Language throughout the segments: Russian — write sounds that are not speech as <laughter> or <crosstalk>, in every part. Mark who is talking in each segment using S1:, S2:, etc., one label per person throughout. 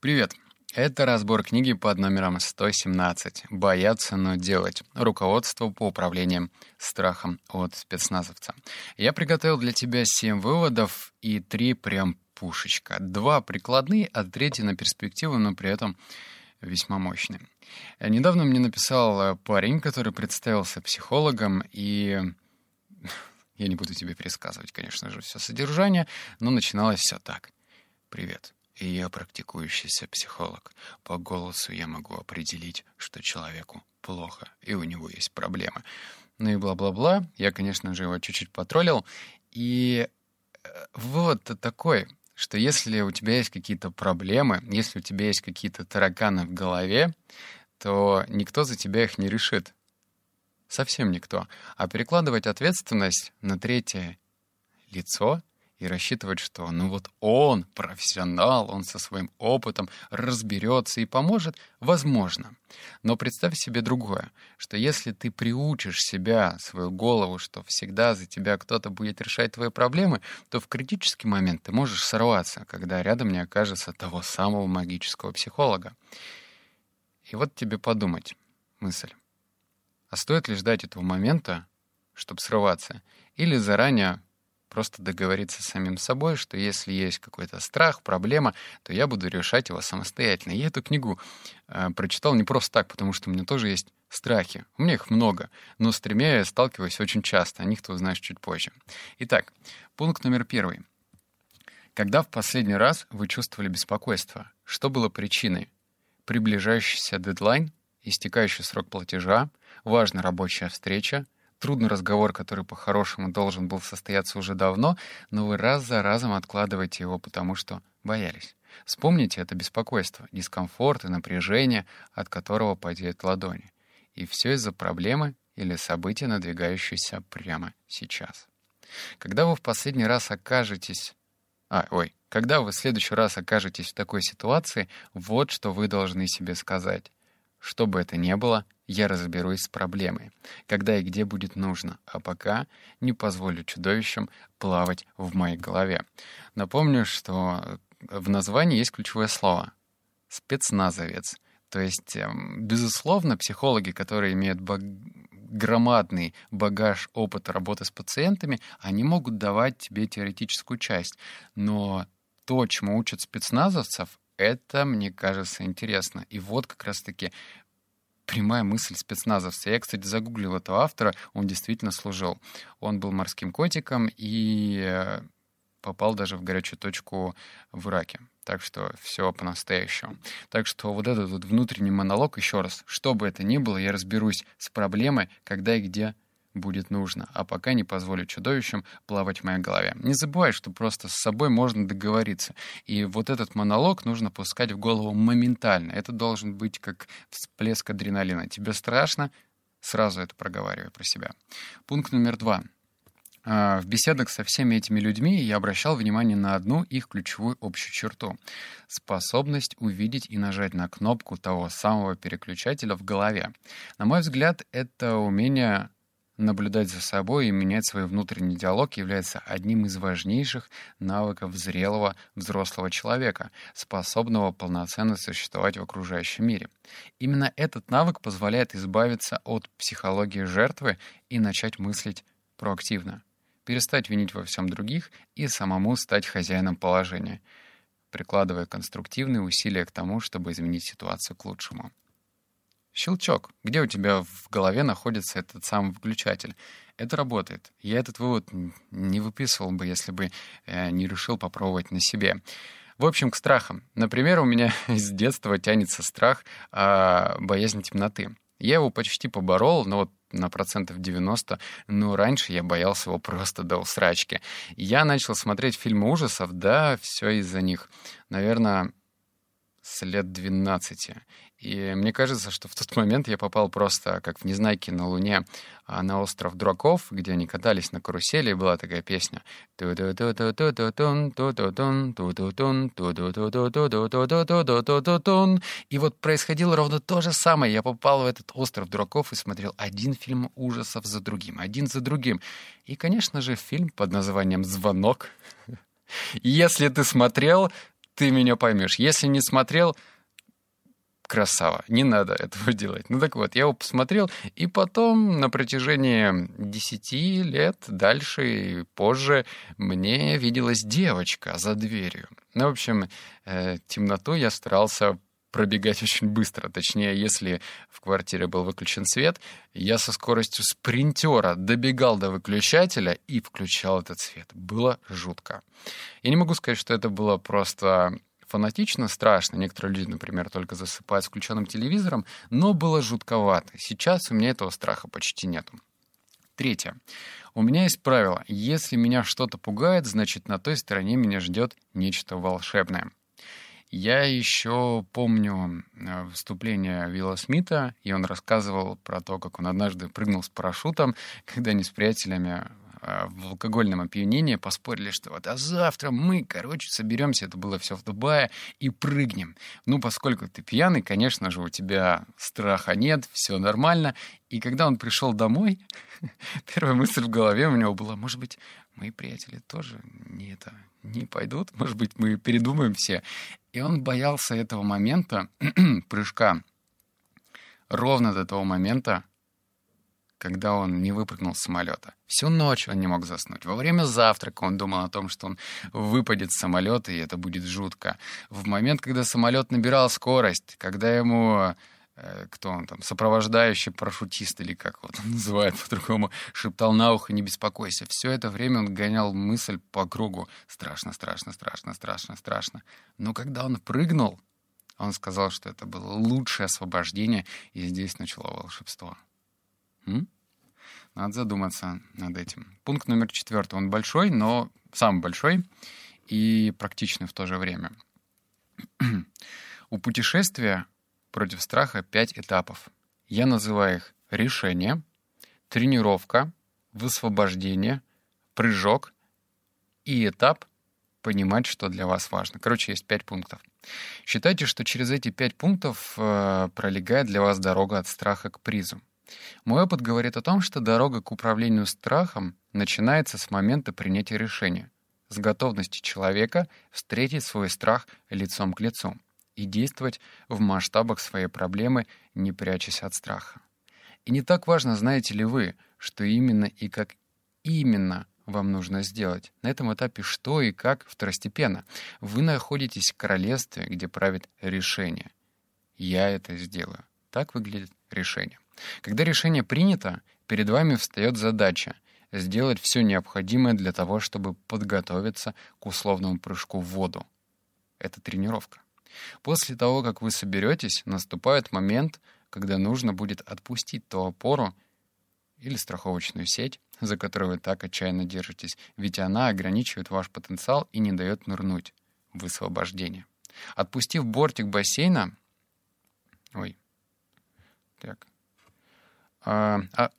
S1: Привет! Это разбор книги под номером 117 «Бояться, но делать. Руководство по управлениям страхом от спецназовца». Я приготовил для тебя 7 выводов и 3 прям пушечка. Два прикладные, а третий на перспективу, но при этом весьма мощный. Недавно мне написал парень, который представился психологом, и <laughs> я не буду тебе пересказывать, конечно же, все содержание, но начиналось все так. «Привет, и я практикующийся психолог. По голосу я могу определить, что человеку плохо, и у него есть проблемы. Ну и бла-бла-бла. Я, конечно же, его чуть-чуть потроллил. И э, вот такой, что если у тебя есть какие-то проблемы, если у тебя есть какие-то тараканы в голове, то никто за тебя их не решит. Совсем никто. А перекладывать ответственность на третье лицо и рассчитывать, что ну вот он, профессионал, он со своим опытом разберется и поможет, возможно. Но представь себе другое, что если ты приучишь себя, свою голову, что всегда за тебя кто-то будет решать твои проблемы, то в критический момент ты можешь сорваться, когда рядом не окажется того самого магического психолога. И вот тебе подумать, мысль. А стоит ли ждать этого момента, чтобы срываться, или заранее Просто договориться с самим собой, что если есть какой-то страх, проблема, то я буду решать его самостоятельно. Я эту книгу э, прочитал не просто так, потому что у меня тоже есть страхи. У меня их много, но с тремя я сталкиваюсь очень часто. О них ты узнаешь чуть позже. Итак, пункт номер первый. Когда в последний раз вы чувствовали беспокойство? Что было причиной? Приближающийся дедлайн, истекающий срок платежа, важная рабочая встреча — трудный разговор, который по-хорошему должен был состояться уже давно, но вы раз за разом откладываете его, потому что боялись. Вспомните это беспокойство, дискомфорт и напряжение, от которого падают ладони. И все из-за проблемы или события, надвигающиеся прямо сейчас. Когда вы в последний раз окажетесь... А, ой, когда вы в следующий раз окажетесь в такой ситуации, вот что вы должны себе сказать. Что бы это ни было, я разберусь с проблемой, когда и где будет нужно, а пока не позволю чудовищам плавать в моей голове. Напомню, что в названии есть ключевое слово — спецназовец. То есть, эм, безусловно, психологи, которые имеют баг... громадный багаж опыта работы с пациентами, они могут давать тебе теоретическую часть. Но то, чему учат спецназовцев, это, мне кажется, интересно. И вот как раз-таки прямая мысль спецназовца. Я, кстати, загуглил этого автора, он действительно служил. Он был морским котиком и э, попал даже в горячую точку в Ираке. Так что все по-настоящему. Так что вот этот вот внутренний монолог, еще раз, что бы это ни было, я разберусь с проблемой, когда и где будет нужно, а пока не позволю чудовищам плавать в моей голове. Не забывай, что просто с собой можно договориться. И вот этот монолог нужно пускать в голову моментально. Это должен быть как всплеск адреналина. Тебе страшно? Сразу это проговаривай про себя. Пункт номер два. А, в беседах со всеми этими людьми я обращал внимание на одну их ключевую общую черту — способность увидеть и нажать на кнопку того самого переключателя в голове. На мой взгляд, это умение Наблюдать за собой и менять свой внутренний диалог является одним из важнейших навыков зрелого взрослого человека, способного полноценно существовать в окружающем мире. Именно этот навык позволяет избавиться от психологии жертвы и начать мыслить проактивно, перестать винить во всем других и самому стать хозяином положения, прикладывая конструктивные усилия к тому, чтобы изменить ситуацию к лучшему щелчок, где у тебя в голове находится этот самый выключатель. Это работает. Я этот вывод не выписывал бы, если бы э, не решил попробовать на себе. В общем, к страхам. Например, у меня <laughs> с детства тянется страх, э, боязнь темноты. Я его почти поборол, но вот на процентов 90, но раньше я боялся его просто до усрачки. Я начал смотреть фильмы ужасов, да, все из-за них. Наверное, с лет 12. И мне кажется, что в тот момент я попал просто как в Незнайке на Луне на остров дураков, где они катались на карусели, и была такая песня. И вот происходило ровно то же самое. Я попал в этот остров дураков и смотрел один фильм ужасов за другим, один за другим. И, конечно же, фильм под названием «Звонок». <laughs> Если ты смотрел, ты меня поймешь. Если не смотрел, красава, не надо этого делать. Ну так вот, я его посмотрел, и потом на протяжении 10 лет дальше и позже мне виделась девочка за дверью. Ну, в общем, э, темноту я старался пробегать очень быстро. Точнее, если в квартире был выключен свет, я со скоростью спринтера добегал до выключателя и включал этот свет. Было жутко. Я не могу сказать, что это было просто фанатично, страшно. Некоторые люди, например, только засыпают с включенным телевизором, но было жутковато. Сейчас у меня этого страха почти нету. Третье. У меня есть правило. Если меня что-то пугает, значит, на той стороне меня ждет нечто волшебное. Я еще помню э, выступление Вилла Смита, и он рассказывал про то, как он однажды прыгнул с парашютом, когда они с приятелями э, в алкогольном опьянении поспорили, что вот а завтра мы, короче, соберемся, это было все в Дубае, и прыгнем. Ну, поскольку ты пьяный, конечно же, у тебя страха нет, все нормально. И когда он пришел домой, <laughs> первая мысль в голове у него была, может быть, мои приятели тоже не это не пойдут, может быть, мы передумаем все. И он боялся этого момента, <clears throat> прыжка, ровно до того момента, когда он не выпрыгнул с самолета. Всю ночь он не мог заснуть. Во время завтрака он думал о том, что он выпадет с самолета, и это будет жутко. В момент, когда самолет набирал скорость, когда ему кто он там, сопровождающий парашютист или как вот он <laughs> называет по-другому, шептал на ухо «не беспокойся». Все это время он гонял мысль по кругу «страшно, страшно, страшно, страшно, страшно». Но когда он прыгнул, он сказал, что это было лучшее освобождение, и здесь начало волшебство. М? Надо задуматься над этим. Пункт номер четвертый. Он большой, но самый большой и практичный в то же время. <clears throat> У путешествия против страха пять этапов. Я называю их решение, тренировка, высвобождение, прыжок и этап понимать, что для вас важно. Короче, есть пять пунктов. Считайте, что через эти пять пунктов э, пролегает для вас дорога от страха к призу. Мой опыт говорит о том, что дорога к управлению страхом начинается с момента принятия решения, с готовности человека встретить свой страх лицом к лицу и действовать в масштабах своей проблемы, не прячась от страха. И не так важно, знаете ли вы, что именно и как именно вам нужно сделать. На этом этапе что и как второстепенно. Вы находитесь в королевстве, где правит решение. Я это сделаю. Так выглядит решение. Когда решение принято, перед вами встает задача сделать все необходимое для того, чтобы подготовиться к условному прыжку в воду. Это тренировка. После того, как вы соберетесь, наступает момент, когда нужно будет отпустить ту опору или страховочную сеть, за которую вы так отчаянно держитесь, ведь она ограничивает ваш потенциал и не дает нырнуть в высвобождение. Отпустив бортик бассейна... Ой. Так. А, а,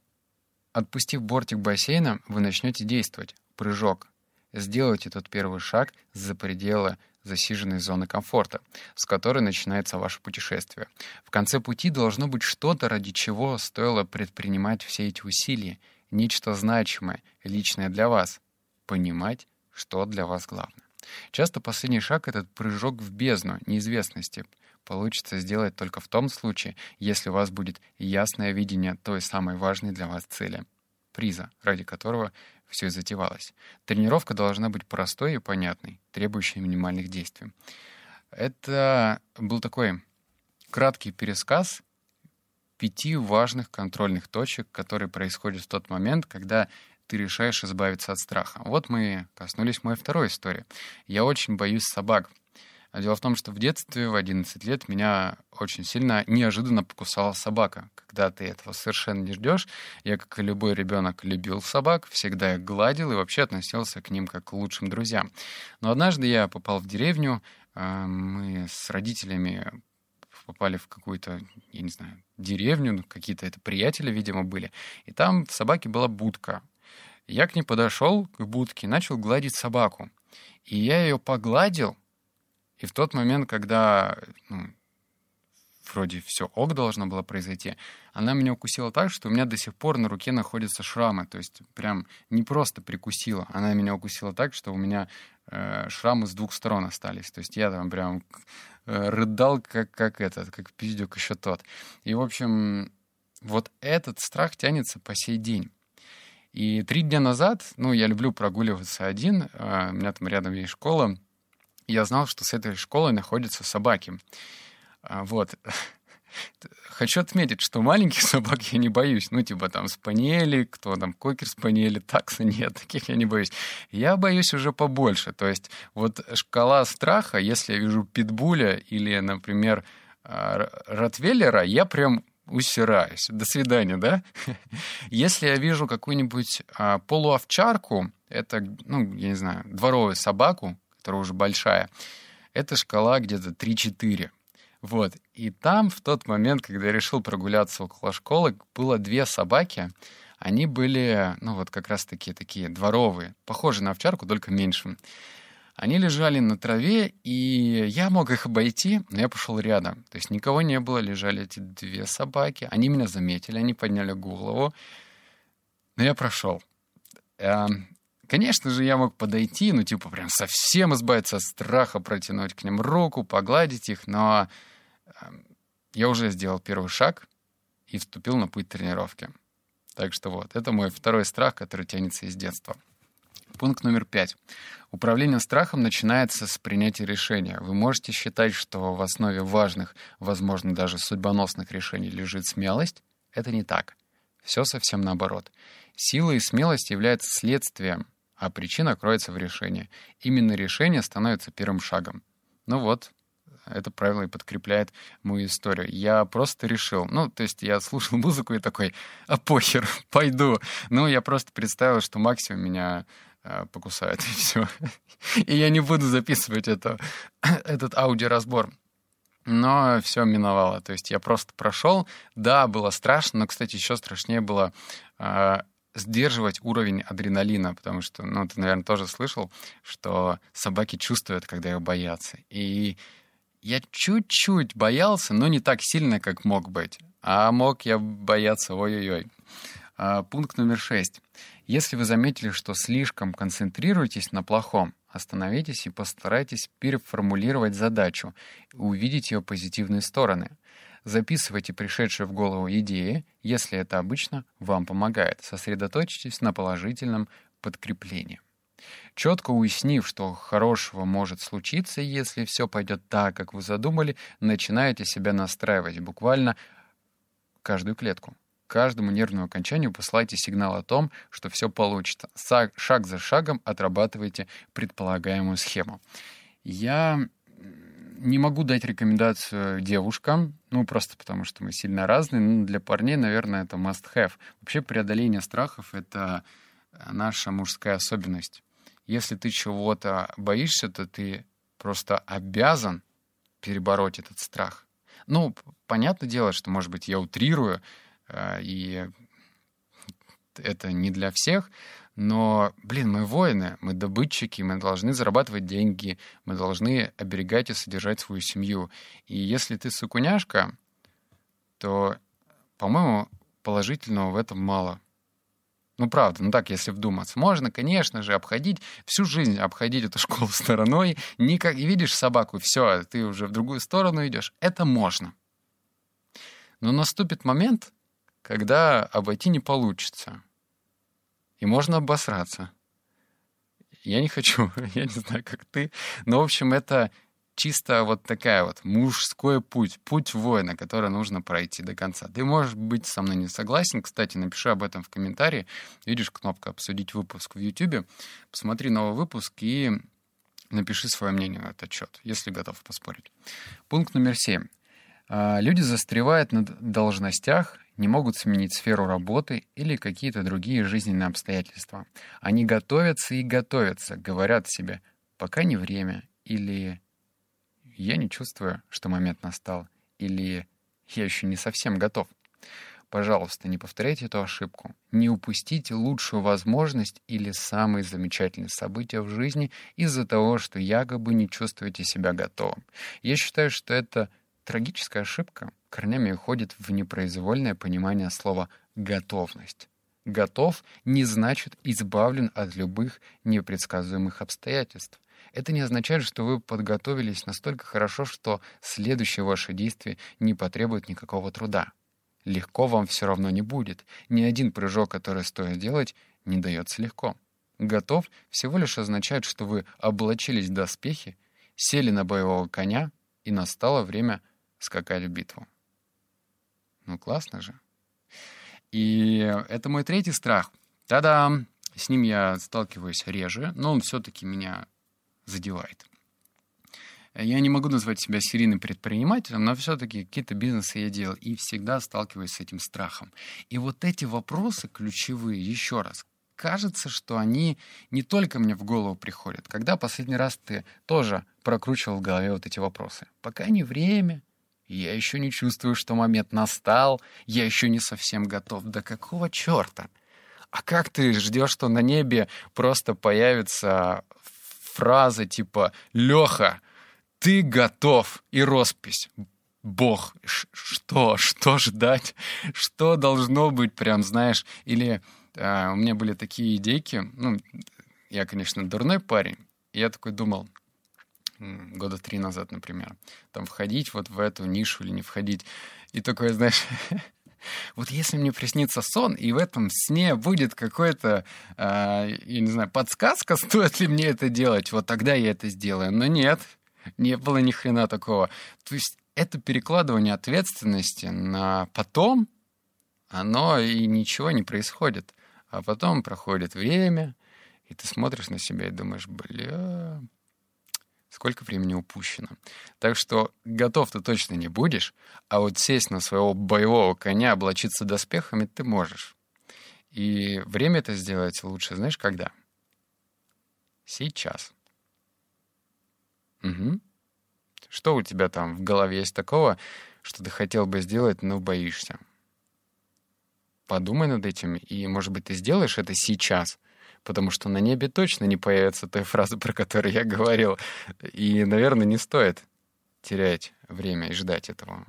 S1: отпустив бортик бассейна, вы начнете действовать. Прыжок. Сделайте тот первый шаг за пределы засиженной зоны комфорта, с которой начинается ваше путешествие. В конце пути должно быть что-то, ради чего стоило предпринимать все эти усилия, нечто значимое, личное для вас. Понимать, что для вас главное. Часто последний шаг — этот прыжок в бездну неизвестности. Получится сделать только в том случае, если у вас будет ясное видение той самой важной для вас цели — приза, ради которого все и затевалось. Тренировка должна быть простой и понятной, требующей минимальных действий. Это был такой краткий пересказ пяти важных контрольных точек, которые происходят в тот момент, когда ты решаешь избавиться от страха. Вот мы коснулись моей второй истории. Я очень боюсь собак. А дело в том, что в детстве, в 11 лет, меня очень сильно неожиданно покусала собака. Когда ты этого совершенно не ждешь, я, как и любой ребенок, любил собак, всегда их гладил и вообще относился к ним как к лучшим друзьям. Но однажды я попал в деревню, а, мы с родителями попали в какую-то, я не знаю, деревню, ну, какие-то это приятели, видимо, были. И там в собаке была будка. Я к ней подошел, к будке, начал гладить собаку. И я ее погладил, и в тот момент, когда ну, вроде все ок должно было произойти, она меня укусила так, что у меня до сих пор на руке находятся шрамы. То есть прям не просто прикусила, она меня укусила так, что у меня э, шрамы с двух сторон остались. То есть я там прям э, рыдал, как, как этот, как пиздюк еще тот. И, в общем, вот этот страх тянется по сей день. И три дня назад, ну, я люблю прогуливаться один, э, у меня там рядом есть школа, я знал, что с этой школой находятся собаки. А, вот. <laughs> Хочу отметить, что маленьких <laughs> собак я не боюсь. Ну, типа там спаниели, кто там, кокер спаниели, такса, нет, <laughs> таких я не боюсь. Я боюсь уже побольше. То есть вот шкала страха, если я вижу питбуля или, например, а, ротвейлера, я прям усираюсь. До свидания, да? Если я вижу какую-нибудь а, полуовчарку, это, ну, я не знаю, дворовую собаку, которая уже большая, это шкала где-то 3-4. Вот. И там в тот момент, когда я решил прогуляться около школы, было две собаки. Они были, ну вот как раз таки такие дворовые, похожие на овчарку, только меньше. Они лежали на траве, и я мог их обойти, но я пошел рядом. То есть никого не было, лежали эти две собаки. Они меня заметили, они подняли голову, но я прошел. Конечно же, я мог подойти, ну, типа, прям совсем избавиться от страха, протянуть к ним руку, погладить их, но эм, я уже сделал первый шаг и вступил на путь тренировки. Так что вот, это мой второй страх, который тянется из детства. Пункт номер пять. Управление страхом начинается с принятия решения. Вы можете считать, что в основе важных, возможно, даже судьбоносных решений лежит смелость. Это не так. Все совсем наоборот. Сила и смелость являются следствием, а причина кроется в решении. Именно решение становится первым шагом. Ну вот, это правило и подкрепляет мою историю. Я просто решил, ну, то есть я слушал <laughs> музыку и такой, а похер, <laughs> пойду. Ну, я просто представил, что максимум меня Э, покусает, <laughs> и все. И я не буду записывать это, <clears throat> этот аудиоразбор. Но все миновало. То есть я просто прошел. Да, было страшно, но, кстати, еще страшнее было э, сдерживать уровень адреналина, потому что, ну, ты, наверное, тоже слышал, что собаки чувствуют, когда их боятся. И я чуть-чуть боялся, но не так сильно, как мог быть. А мог я бояться, ой-ой-ой. А, пункт номер шесть. Если вы заметили, что слишком концентрируетесь на плохом, остановитесь и постарайтесь переформулировать задачу и увидеть ее позитивные стороны. Записывайте пришедшие в голову идеи, если это обычно вам помогает. Сосредоточьтесь на положительном подкреплении. Четко уяснив, что хорошего может случиться, если все пойдет так, как вы задумали, начинаете себя настраивать буквально каждую клетку каждому нервному окончанию посылайте сигнал о том, что все получится. Шаг за шагом отрабатывайте предполагаемую схему. Я не могу дать рекомендацию девушкам, ну, просто потому что мы сильно разные. Ну, для парней, наверное, это must-have. Вообще преодоление страхов — это наша мужская особенность. Если ты чего-то боишься, то ты просто обязан перебороть этот страх. Ну, понятное дело, что, может быть, я утрирую, а, и это не для всех, но, блин, мы воины, мы добытчики, мы должны зарабатывать деньги, мы должны оберегать и содержать свою семью. И если ты сукуняшка, то, по-моему, положительного в этом мало. Ну, правда, ну так, если вдуматься. Можно, конечно же, обходить, всю жизнь обходить эту школу стороной. Никак, и видишь собаку, все, ты уже в другую сторону идешь. Это можно. Но наступит момент, когда обойти не получится. И можно обосраться. Я не хочу, <laughs> я не знаю, как ты, но, в общем, это чисто вот такая вот мужской путь, путь воина, который нужно пройти до конца. Ты можешь быть со мной не согласен, кстати, напиши об этом в комментарии. Видишь кнопка «Обсудить выпуск» в YouTube. Посмотри новый выпуск и напиши свое мнение на этот счет, если готов поспорить. Пункт номер семь. А, люди застревают на должностях не могут сменить сферу работы или какие-то другие жизненные обстоятельства. Они готовятся и готовятся, говорят себе «пока не время» или «я не чувствую, что момент настал» или «я еще не совсем готов». Пожалуйста, не повторяйте эту ошибку. Не упустите лучшую возможность или самые замечательные события в жизни из-за того, что якобы не чувствуете себя готовым. Я считаю, что это трагическая ошибка, корнями уходит в непроизвольное понимание слова «готовность». Готов не значит избавлен от любых непредсказуемых обстоятельств. это не означает, что вы подготовились настолько хорошо, что следующее ваше действие не потребует никакого труда. Легко вам все равно не будет. Ни один прыжок, который стоит делать, не дается легко. Готов всего лишь означает, что вы облачились в доспехи, сели на боевого коня, и настало время скакать в битву. Ну, классно же. И это мой третий страх. Та-да! С ним я сталкиваюсь реже, но он все-таки меня задевает. Я не могу назвать себя серийным предпринимателем, но все-таки какие-то бизнесы я делал и всегда сталкиваюсь с этим страхом. И вот эти вопросы ключевые, еще раз, кажется, что они не только мне в голову приходят. Когда последний раз ты тоже прокручивал в голове вот эти вопросы? Пока не время, я еще не чувствую, что момент настал, я еще не совсем готов. Да какого черта? А как ты ждешь, что на небе просто появится фраза типа «Леха, ты готов» и роспись Бог, что, что ждать, что должно быть, прям, знаешь, или э, у меня были такие идейки, ну, я, конечно, дурной парень, и я такой думал, года три назад, например, там входить вот в эту нишу или не входить, и такой, знаешь, <laughs> вот если мне приснится сон, и в этом сне будет какой-то, э, я не знаю, подсказка, <laughs> стоит ли мне это делать, вот тогда я это сделаю. Но нет, не было ни хрена такого. То есть это перекладывание ответственности на потом, оно и ничего не происходит. А потом проходит время, и ты смотришь на себя и думаешь, бля, сколько времени упущено. Так что готов ты точно не будешь, а вот сесть на своего боевого коня, облачиться доспехами ты можешь. И время это сделать лучше, знаешь, когда? Сейчас. Угу. Что у тебя там в голове есть такого, что ты хотел бы сделать, но боишься? Подумай над этим, и, может быть, ты сделаешь это сейчас — потому что на небе точно не появится той фразы, про которую я говорил. И, наверное, не стоит терять время и ждать этого.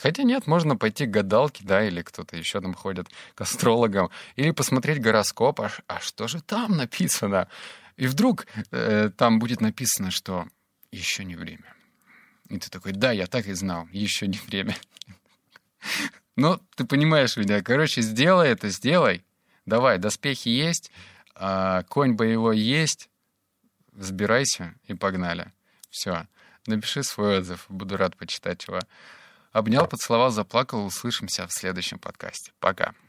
S1: Хотя нет, можно пойти к гадалке, да, или кто-то еще там ходит, к астрологам, или посмотреть гороскоп, а, а что же там написано? И вдруг э, там будет написано, что еще не время. И ты такой, да, я так и знал, еще не время. <laughs> Ну, ты понимаешь меня. Короче, сделай это, сделай. Давай, доспехи есть, а, конь боевой есть, взбирайся и погнали. Все. Напиши свой отзыв, буду рад почитать его. Обнял, поцеловал, заплакал. Услышимся в следующем подкасте. Пока.